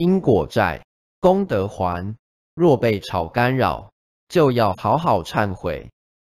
因果债功德还。若被炒干扰就要好好忏悔。